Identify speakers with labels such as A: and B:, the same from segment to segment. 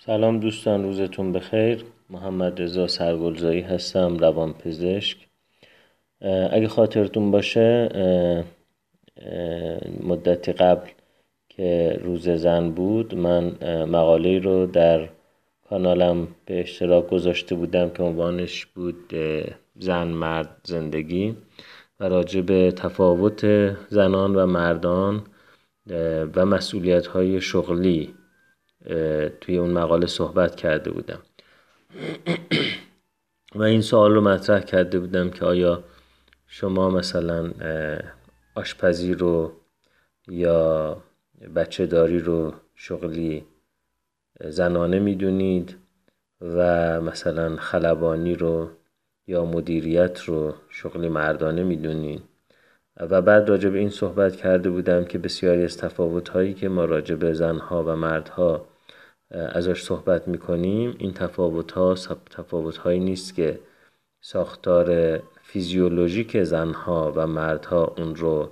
A: سلام دوستان روزتون بخیر. محمد رضا سرگلزایی هستم روان پزشک اگه خاطرتون باشه مدتی قبل که روز زن بود من مقاله رو در کانالم به اشتراک گذاشته بودم که عنوانش بود زن مرد زندگی. و راجع به تفاوت زنان و مردان و مسئولیت های شغلی توی اون مقاله صحبت کرده بودم. و این سوال رو مطرح کرده بودم که آیا شما مثلا آشپزی رو یا بچه داری رو شغلی زنانه می‌دونید و مثلا خلبانی رو یا مدیریت رو شغلی مردانه می‌دونید؟ و بعد راجع به این صحبت کرده بودم که بسیاری از تفاوت هایی که ما راجع به زنها و مردها ازش صحبت می‌کنیم. این تفاوت ها تفاوت هایی نیست که ساختار فیزیولوژیک زنها و مردها اون رو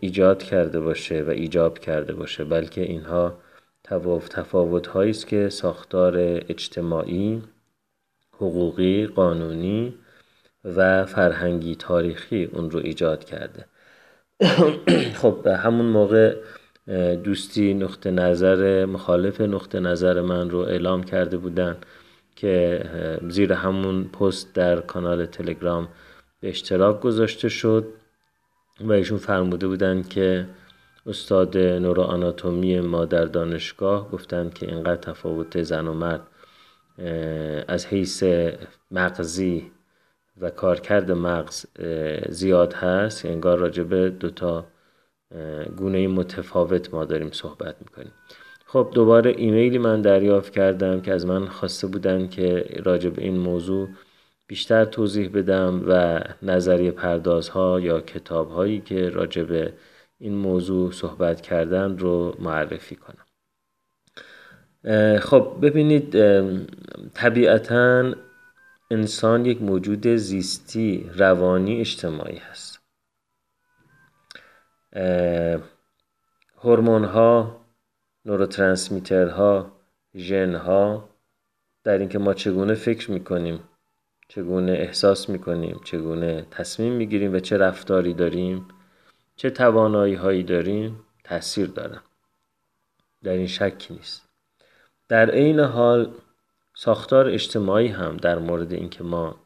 A: ایجاد کرده باشه و ایجاب کرده باشه بلکه اینها تفاوت هایی است که ساختار اجتماعی حقوقی قانونی و فرهنگی تاریخی اون رو ایجاد کرده. خب همون موقع دوستی نقطه نظر مخالف نقطه نظر من رو اعلام کرده بودن که زیر همون پست در کانال تلگرام به اشتراک گذاشته شد و ایشون فرموده بودن که استاد نوروآناتومی ما در دانشگاه گفتن که اینقدر تفاوت زن و مرد از حیث مغزی و کارکرد مغز زیاد هست. انگار راجبه دوتا گونه متفاوت ما داریم صحبت می‌کنیم. خب دوباره ایمیلی من دریافت کردم که از من خواسته بودن که راجب این موضوع بیشتر توضیح بدم و نظریه پردازها یا کتابهایی که راجب این موضوع صحبت کردن رو معرفی کنم. خب ببینید طبیعتا انسان یک موجود زیستی روانی اجتماعی هست. هورمون ها نوروترانسمیترها ژن ها در اینکه ما چگونه فکر می‌کنیم چگونه احساس می‌کنیم چگونه تصمیم می‌گیریم و چه رفتاری داریم چه توانایی هایی داریم تاثیر دارن در این شکی نیست. در عین حال ساختار اجتماعی هم در مورد اینکه ما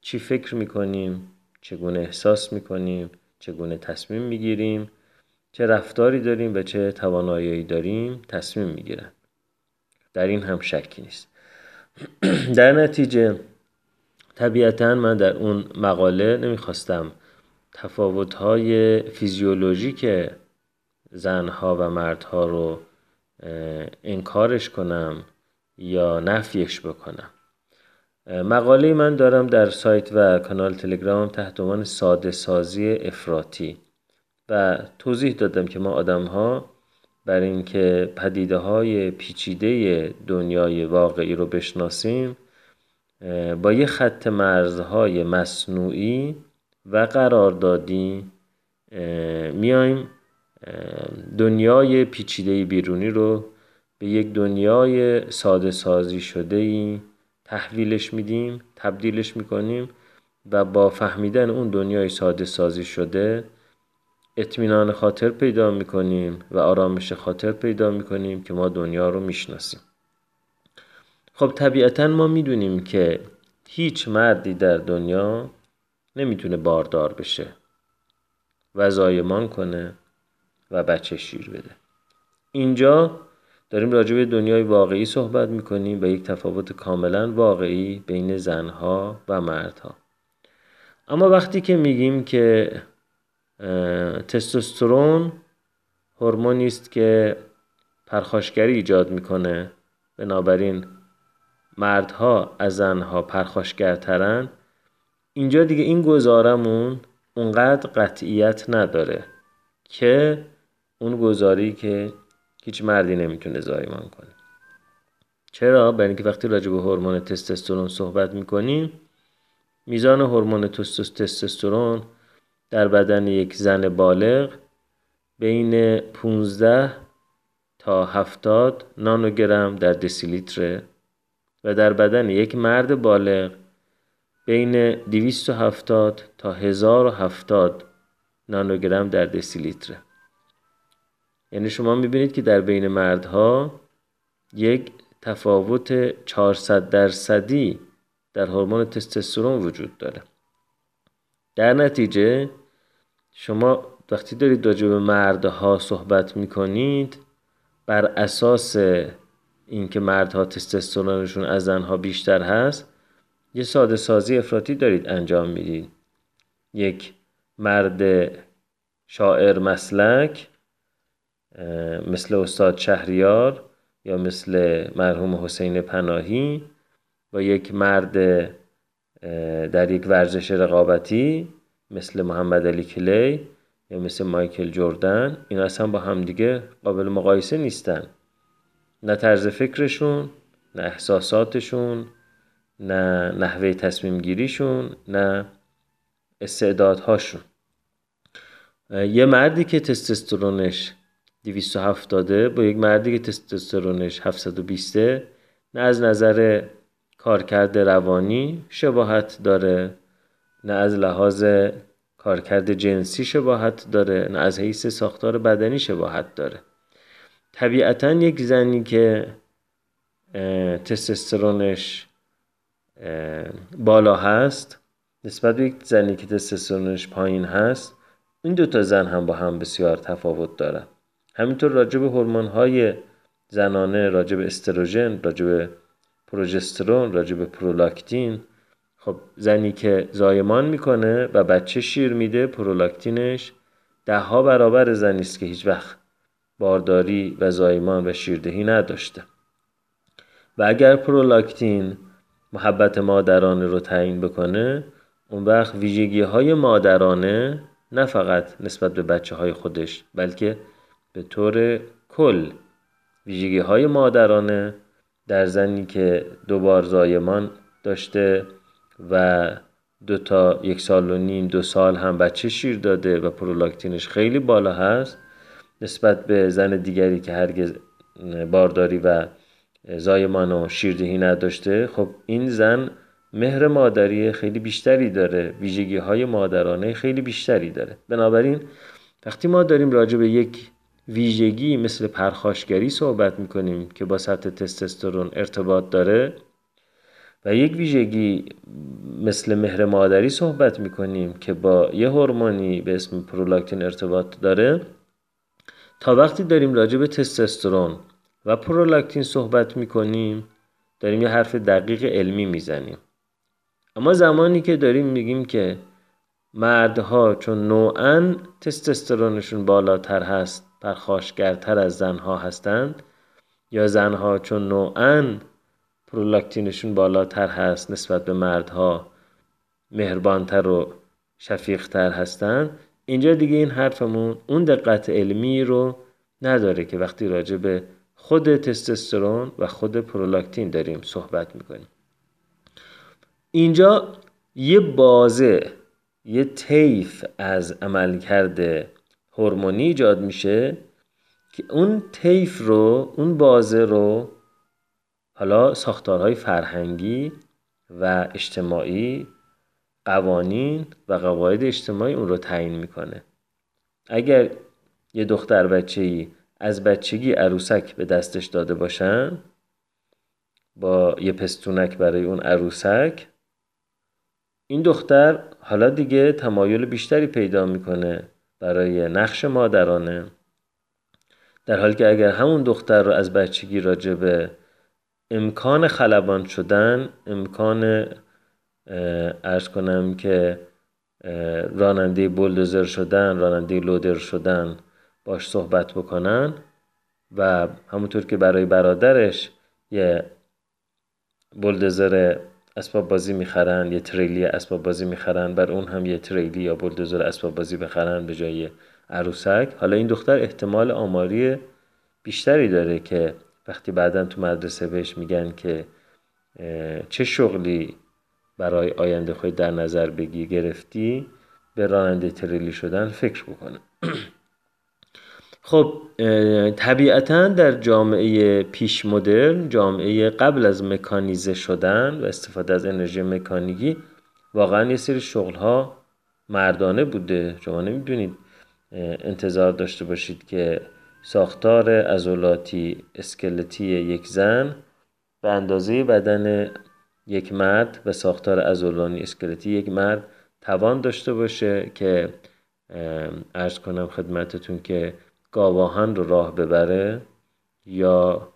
A: چی فکر می‌کنیم چگونه احساس می‌کنیم چگونه تصمیم می‌گیریم چه رفتاری داریم و چه توانایی داریم تصمیم می‌گیرن. در این هم شکی نیست. در نتیجه طبیعتا من در اون مقاله نمی‌خواستم تفاوت‌های فیزیولوژیک زنها و مردها رو انکارش کنم یا نفیش بکنم. مقاله من دارم در سایت و کانال تلگرام تحت عنوان ساده سازی افراطی. و توضیح دادم که ما آدم ها بر اینکه پدیده های پیچیده دنیای واقعی رو بشناسیم با یه خط مرزهای مصنوعی و قراردادی میایم دنیای پیچیده بیرونی رو به یک دنیای ساده سازی شده ای تحویلش میدیم تبدیلش می‌کنیم و با فهمیدن اون دنیای ساده سازی شده اطمینان خاطر پیدا می‌کنیم و آرامش خاطر پیدا می‌کنیم که ما دنیا رو می‌شناسیم. خب طبیعتا ما می‌دونیم که هیچ مردی در دنیا نمی‌تونه باردار بشه و زایمان کنه و بچه شیر بده. اینجا داریم راجع به دنیای واقعی صحبت می‌کنیم و یک تفاوت کاملا واقعی بین زنها و مردها. اما وقتی که میگیم که تستوسترون هورمونی است که پرخاشگری ایجاد می‌کنه. بنابراین مردها از زنها پرخاشگرترن. اینجا دیگه این گزارمون اونقدر قطعیت نداره که اون گزاری که هیچ مردی نمی‌تونه زایمان کنه. چرا؟ برای اینکه وقتی راجع به هورمون تستوسترون صحبت می‌کنیم میزان هورمون تستوسترون در بدن یک زن بالغ بین 15 تا 70 نانوگرم در دسیلیتره و در بدن یک مرد بالغ بین 270 تا 1070 نانوگرم در دسیلیتره. یعنی شما می‌بینید که در بین مردها یک تفاوت 400 درصدی در هورمون تستوسترون وجود داره. در نتیجه شما وقتی دارید راجع به مردها صحبت می‌کنید بر اساس اینکه مردها تستوسترونشون از زنها بیشتر هست یه ساده سازی افراطی دارید انجام می‌دید. یک مرد شاعر مسلک مثل استاد شهریار یا مثل مرحوم حسین پناهی با یک مرد در یک ورزش رقابتی مثل محمد علی کلی یا مثل مایکل جردن این اصلا با همدیگه قابل مقایسه نیستن. نه طرز فکرشون نه احساساتشون نه نحوه تصمیم گیریشون نه استعدادهاشون. یه مردی که تستوسترونش 270 با یک مردی که تستوسترونش 720 نه از نظر کارکرد روانی شباهت داره نه از لحاظ کارکرد جنسی شباهت داره نه از حیث ساختار بدنی شباهت داره. طبیعتا یک زنی که تستوسترونش بالا هست نسبت به یک زنی که تستوسترونش پایین هست این دو تا زن هم با هم بسیار تفاوت دارن. همینطور راجع به هورمون های زنانه راجع استروژن راجع به پروژسترون راجع به پرولاکتین خب زنی که زایمان می‌کنه و بچه شیر میده پرولاکتینش ده ها برابر زنی است که هیچ وقت بارداری و زایمان و شیردهی نداشته. و اگر پرولاکتین محبت مادرانه رو تعیین بکنه اون وقت ویژگی های مادرانه نه فقط نسبت به بچه های خودش بلکه به طور کل ویژگی های مادرانه در زنی که دوبار زایمان داشته و دو تا یک سال و نیم دو سال هم بچه شیر داده و پرولاکتینش خیلی بالا هست نسبت به زن دیگری که هرگز بارداری و زایمان و شیردهی نداشته خب این زن مهر مادری خیلی بیشتری داره ویژگی های مادرانه خیلی بیشتری داره. بنابراین وقتی ما داریم راجع به یک ویژگی مثل پرخاشگری صحبت می‌کنیم که با سطح تستوسترون ارتباط داره و یک ویژگی مثل مهر مادری صحبت می‌کنیم که با یه هورمونی به اسم پرولاکتین ارتباط داره. تا وقتی داریم راجع به تستوسترون و پرولاکتین صحبت می‌کنیم داریم یه حرف دقیق علمی می‌زنیم. اما زمانی که داریم میگیم که مردها چون نوعا تستوسترونشون بالاتر هست پرخاشگرتر از زنها هستند یا زنها چون نوعا پرولاکتینشون بالاتر هست نسبت به مردها مهربانتر و شفیقتر هستند اینجا دیگه این حرفمون اون دقت علمی رو نداره که وقتی راجع به خود تستوسترون و خود پرولاکتین داریم صحبت می‌کنیم. اینجا یه بازه یه طیف از عملکرد هورمونی ایجاد میشه که اون طیف رو اون بازه رو حالا ساختارهای فرهنگی و اجتماعی قوانین و قواعد اجتماعی اون رو تعیین می‌کنه. اگر یه دختر بچه ای از بچگی عروسک به دستش داده باشن با یه پستونک برای اون عروسک این دختر حالا دیگه تمایل بیشتری پیدا می‌کنه برای نقش مادرانه. در حالی که اگر همون دختر رو از بچگی راجع به امکان خلبان شدن امکان ارز کنم که راننده بولدوزر شدن راننده لودر شدن باش صحبت بکنن و همونطور که برای برادرش یه بولدوزر اسباب بازی می‌خرن یه تریلی اسباب بازی می‌خرن بر اون هم یه تریلی یا بولدوزر اسباب بازی بخرن به جای عروسک. حالا این دختر احتمال آماری بیشتری داره که وقتی بعدا تو مدرسه بهش میگن که چه شغلی برای آینده خود در نظر بگی گرفتی به راننده تریلی شدن فکر بکنه. خب طبیعتا در جامعه پیش مدرن جامعه قبل از مکانیزه شدن و استفاده از انرژی مکانیکی واقعا یه سری شغل ها مردانه بوده. شما نمی‌دونید انتظار داشته باشید که ساختار ازولاتی اسکلتی یک زن به اندازه بدن یک مرد و ساختار ازولانی اسکلتی یک مرد توان داشته باشه که ارز کنم خدمتتون که گاواهن رو راه ببره یا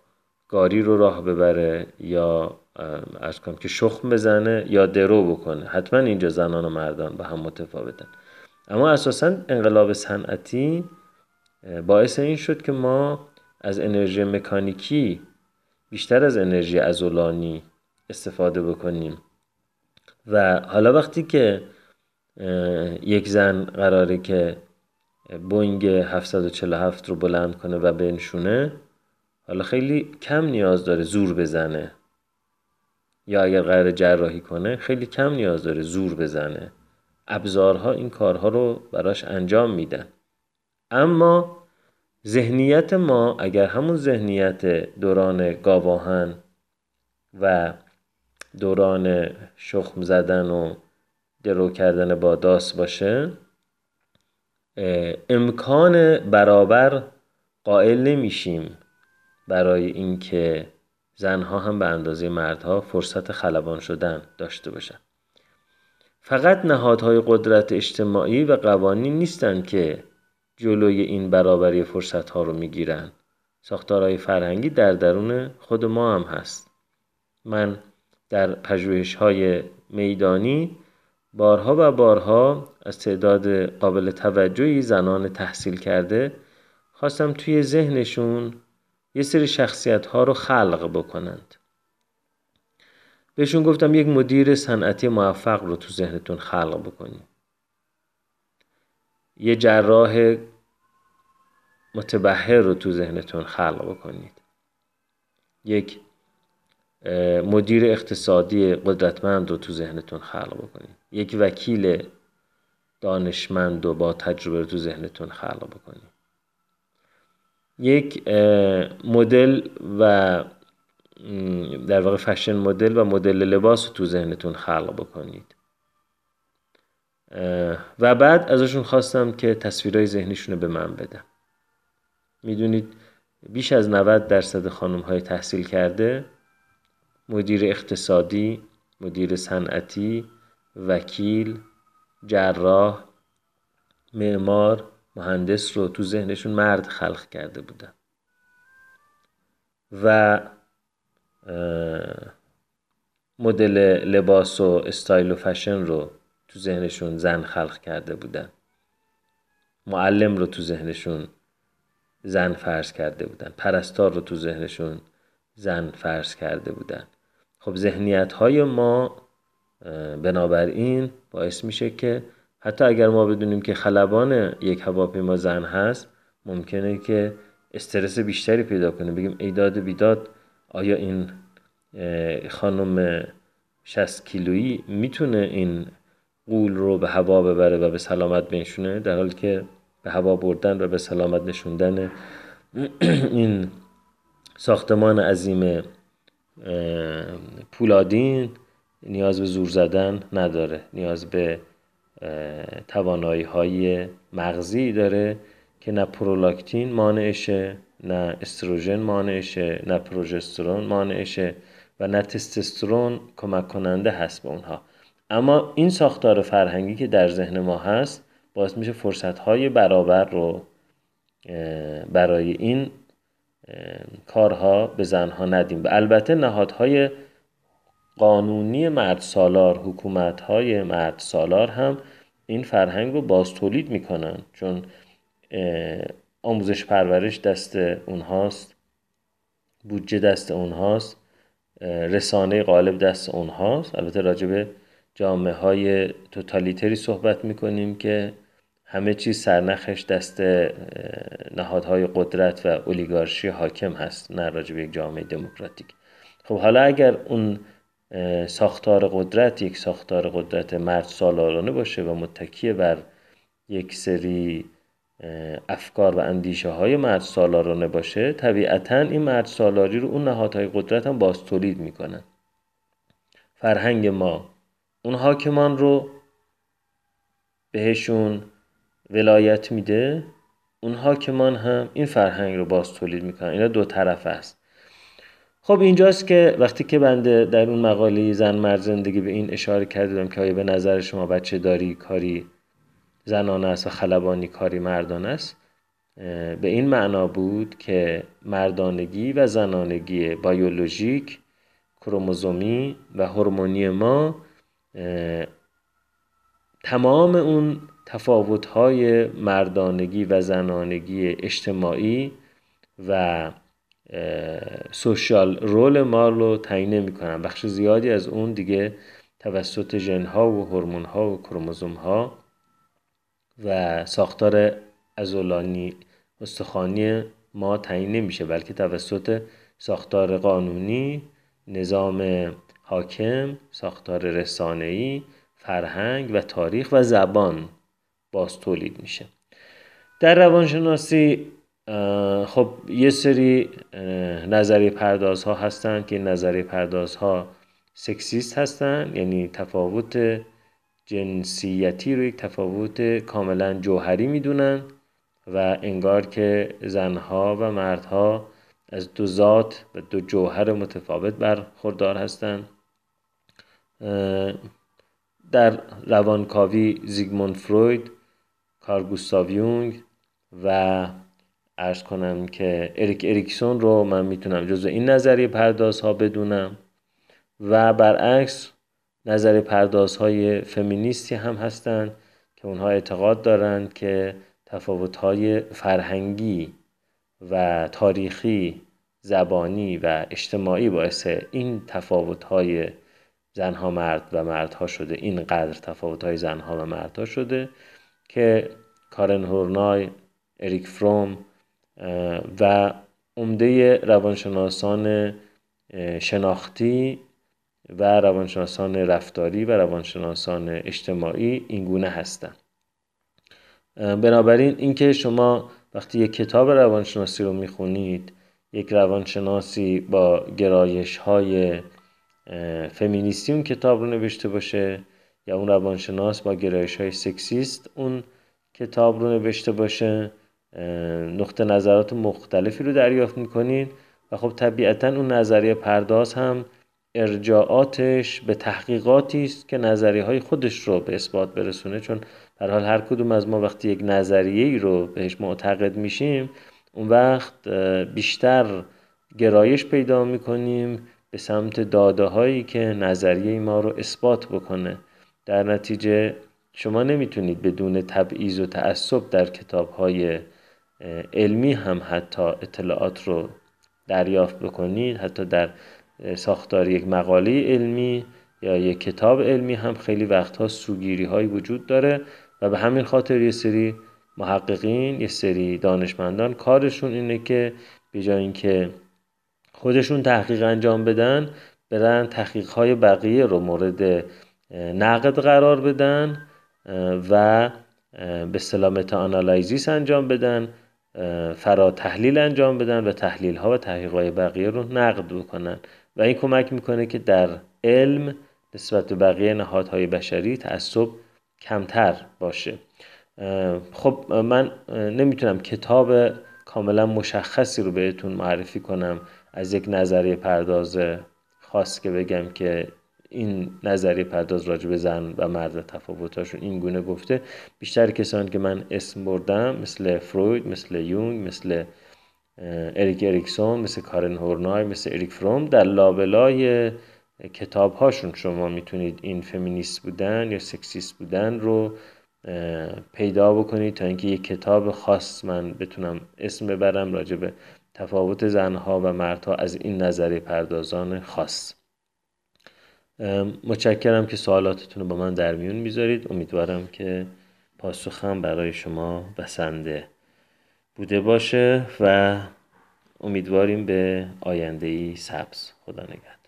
A: گاری رو راه ببره یا ارز کنم که شخم بزنه یا درو بکنه. حتما اینجا زنان و مردان به هم متفاوتن. اما اساسا انقلاب صنعتی باعث این شد که ما از انرژی مکانیکی بیشتر از انرژی ازولانی استفاده بکنیم. و حالا وقتی که یک زن قراره که بوینگ 747 رو بلند کنه و بنشونه. حالا خیلی کم نیاز داره زور بزنه. یا اگر قرار جراحی کنه خیلی کم نیاز داره زور بزنه. ابزارها این کارها رو براش انجام میدن. اما ذهنیت ما اگر همون ذهنیت دوران گاواهن و دوران شخم زدن و درو کردن با داس باشه امکان برابر قائل نمیشیم برای اینکه زنها هم به اندازه مردها فرصت خلبان شدن داشته باشن. فقط نهادهای قدرت اجتماعی و قوانین نیستند که جلوی این برابری فرصت ها رو می‌گیرن. ساختارهای فرهنگی در درون خود ما هم هست. من در پژوهش های میدانی بارها و بارها از تعداد قابل توجهی زنان تحصیل کرده خواستم توی ذهنشون یه سری شخصیت ها رو خلق بکنند. بهشون گفتم یک مدیر صنعتی موفق رو تو ذهنتون خلق بکنید. یه جراح متبهر رو تو ذهنتون خلق بکنید. یک مدیر اقتصادی قدرتمند رو تو ذهنتون خلق بکنید. یک وکیل دانشمند و با تجربه رو تو ذهنتون خلق بکنید یک مدل و در واقع فشن مدل و مدل لباس رو تو ذهنتون خلق بکنید. و بعد ازشون خواستم که تصویرهای ذهنیشون رو به من بدم می‌دونید بیش از 90 درصد خانم های تحصیل کرده مدیر اقتصادی مدیر صنعتی وکیل جراح معمار مهندس رو تو ذهنشون مرد خلق کرده بودن. و مدل لباس و استایل و فشن رو تو ذهنشون زن خلق کرده بودن. معلم رو تو ذهنشون زن فرض کرده بودن. پرستار رو تو ذهنشون زن فرض کرده بودن. خب ذهنیت های ما بنابراین باعث میشه که حتی اگر ما بدونیم که خلبان یک هواپیما زن هست ممکنه که استرس بیشتری پیدا کنه. بگیم ایداد بیداد آیا این خانم 60 کیلویی می‌تونه این قول رو به هوا ببره و به سلامت بنشونه؟ در حالی که به هوا بردن و به سلامت نشوندن این ساختمان عظیم پولادین نیاز به زور زدن نداره. نیاز به توانایی های مغزی داره که نه پرولاکتین مانعشه نه استروژن مانعشه نه پروژسترون مانعشه و نه تستوسترون کمک کننده هست به اونها. اما این ساختار فرهنگی که در ذهن ما هست باعث میشه فرصت های برابر رو برای این کارها به زنها ندیم. و البته نهادهای قانونی مرد سالار حکومت های مرد سالار هم این فرهنگ رو باز تولید می‌کنن چون آموزش پرورش دست اونهاست بودجه دست اونهاست رسانه غالب دست اونهاست. البته راجب جامعه های توتالیتری صحبت می‌کنیم که همه چیز سرنخش دست نهادهای قدرت و اولیگارشی حاکم هست نه راجب یک جامعه دموکراتیک. خب حالا اگر اون ساختار قدرت یک ساختار قدرت مرد سالارانه باشه و متکیه بر یک سری افکار و اندیشه های مرد سالارانه باشه طبیعتا این مرد سالاری رو اون نهادهای قدرت هم باز تولید می‌کنن. فرهنگ ما اون حاکمان رو بهشون ولایت میده اون حاکمان هم این فرهنگ رو باز تولید می‌کنن. اینا دو طرف است. خب اینجاست که وقتی که بنده در اون مقاله زن مرد زندگی به این اشاره کردم که آیا به نظر شما بچه داری کاری زنانه است و خلبانی کاری مردان است؟ به این معنا بود که مردانگی و زنانگی بیولوژیک کروموزومی و هورمونی ما تمام اون تفاوت‌های مردانگی و زنانگی اجتماعی و سوشال رول ما رو تعیین می‌کنن بخش زیادی از اون دیگه توسط ژنها و هورمون ها و کروموزوم ها و ساختار ازولانی استخوانی ما تعیین نمیشه بلکه توسط ساختار قانونی نظام حاکم ساختار رسانه‌ای فرهنگ و تاریخ و زبان باز تولید میشه. در روانشناسی خب یه سری نظری پرداز ها هستن که نظری پرداز ها سکسیست هستن یعنی تفاوت جنسیتی رو یک تفاوت کاملا جوهری می‌دونن و انگار که زنها و مردها از دو ذات و دو جوهر متفاوت برخوردار هستند در روانکاوی زیگموند فروید کار گوستاو یونگ و ارز کنم که اریک اریکسون رو من می‌تونم جزو این نظریه پرداز ها بدونم و برعکس نظر پرداز های فمینیستی هم هستند که اونها اعتقاد دارند که تفاوت های فرهنگی و تاریخی زبانی و اجتماعی باعث این تفاوت های زنها مرد و مردها شده اینقدر تفاوت های زنها و مردها شده که کارن هورنای اریک فروم و عمده روانشناسان شناختی و روانشناسان رفتاری و روانشناسان اجتماعی اینگونه هستند. بنابراین اینکه شما وقتی یک کتاب روانشناسی رو می‌خونید یک روانشناسی با گرایش های فمینیستی اون کتاب رو نوشته باشه یا اون روانشناس با گرایش های سکسیست اون کتاب رو نوشته باشه نقطه نظرات مختلفی رو دریافت می‌کنید و خب طبیعتا اون نظریه پرداز هم ارجاعاتش به تحقیقاتی است که نظریه های خودش رو به اثبات برسونه. چون در حال هر کدوم از ما وقتی یک نظریه ای رو بهش معتقد میشیم اون وقت بیشتر گرایش پیدا می‌کنیم به سمت داده هایی که نظریه ما رو اثبات بکنه. در نتیجه شما نمی‌تونید بدون تبعیض و تعصب در کتاب های علمی هم حتی اطلاعات رو دریافت بکنید حتی در ساختار یک مقاله علمی یا یک کتاب علمی هم خیلی وقتها سوگیری های وجود داره و به همین خاطر یه سری محققین یه سری دانشمندان کارشون اینه که به جای اینکه خودشون تحقیق انجام بدن برن تحقیق های بقیه رو مورد نقد قرار بدن و به سلامت آنالایزیس انجام بدن. فرا تحلیل انجام بدن و تحلیل ها و تحقیق های بقیه رو نقد بکنن. و این کمک می‌کنه که در علم نسبت به بقیه نهادهای بشری تعصب کمتر باشه. خب من نمی‌تونم کتاب کاملا مشخصی رو بهتون معرفی کنم. از یک نظریه پرداز خاص که بگم که این نظریه پرداز راجع زن و مرد تفاوتاشون این گونه گفته. بیشتر کسانی که من اسم بردم مثل فروید مثل یونگ مثل اریک اریکسون مثل کارن هورنای مثل اریک فروم در لابلای کتاب هاشون شما می‌تونید این فمینیست بودن یا سکسیست بودن رو پیدا بکنید تا اینکه یک کتاب خاص من بتونم اسم ببرم راجع تفاوت زنها و مردها از این نظریه پردازان خاص. متشکرم که سوالاتتون رو با من در میون می‌ذارید. امیدوارم که پاسخم برای شما بسنده بوده باشه و امیدواریم به آینده ای سبز. خدا نگهدار.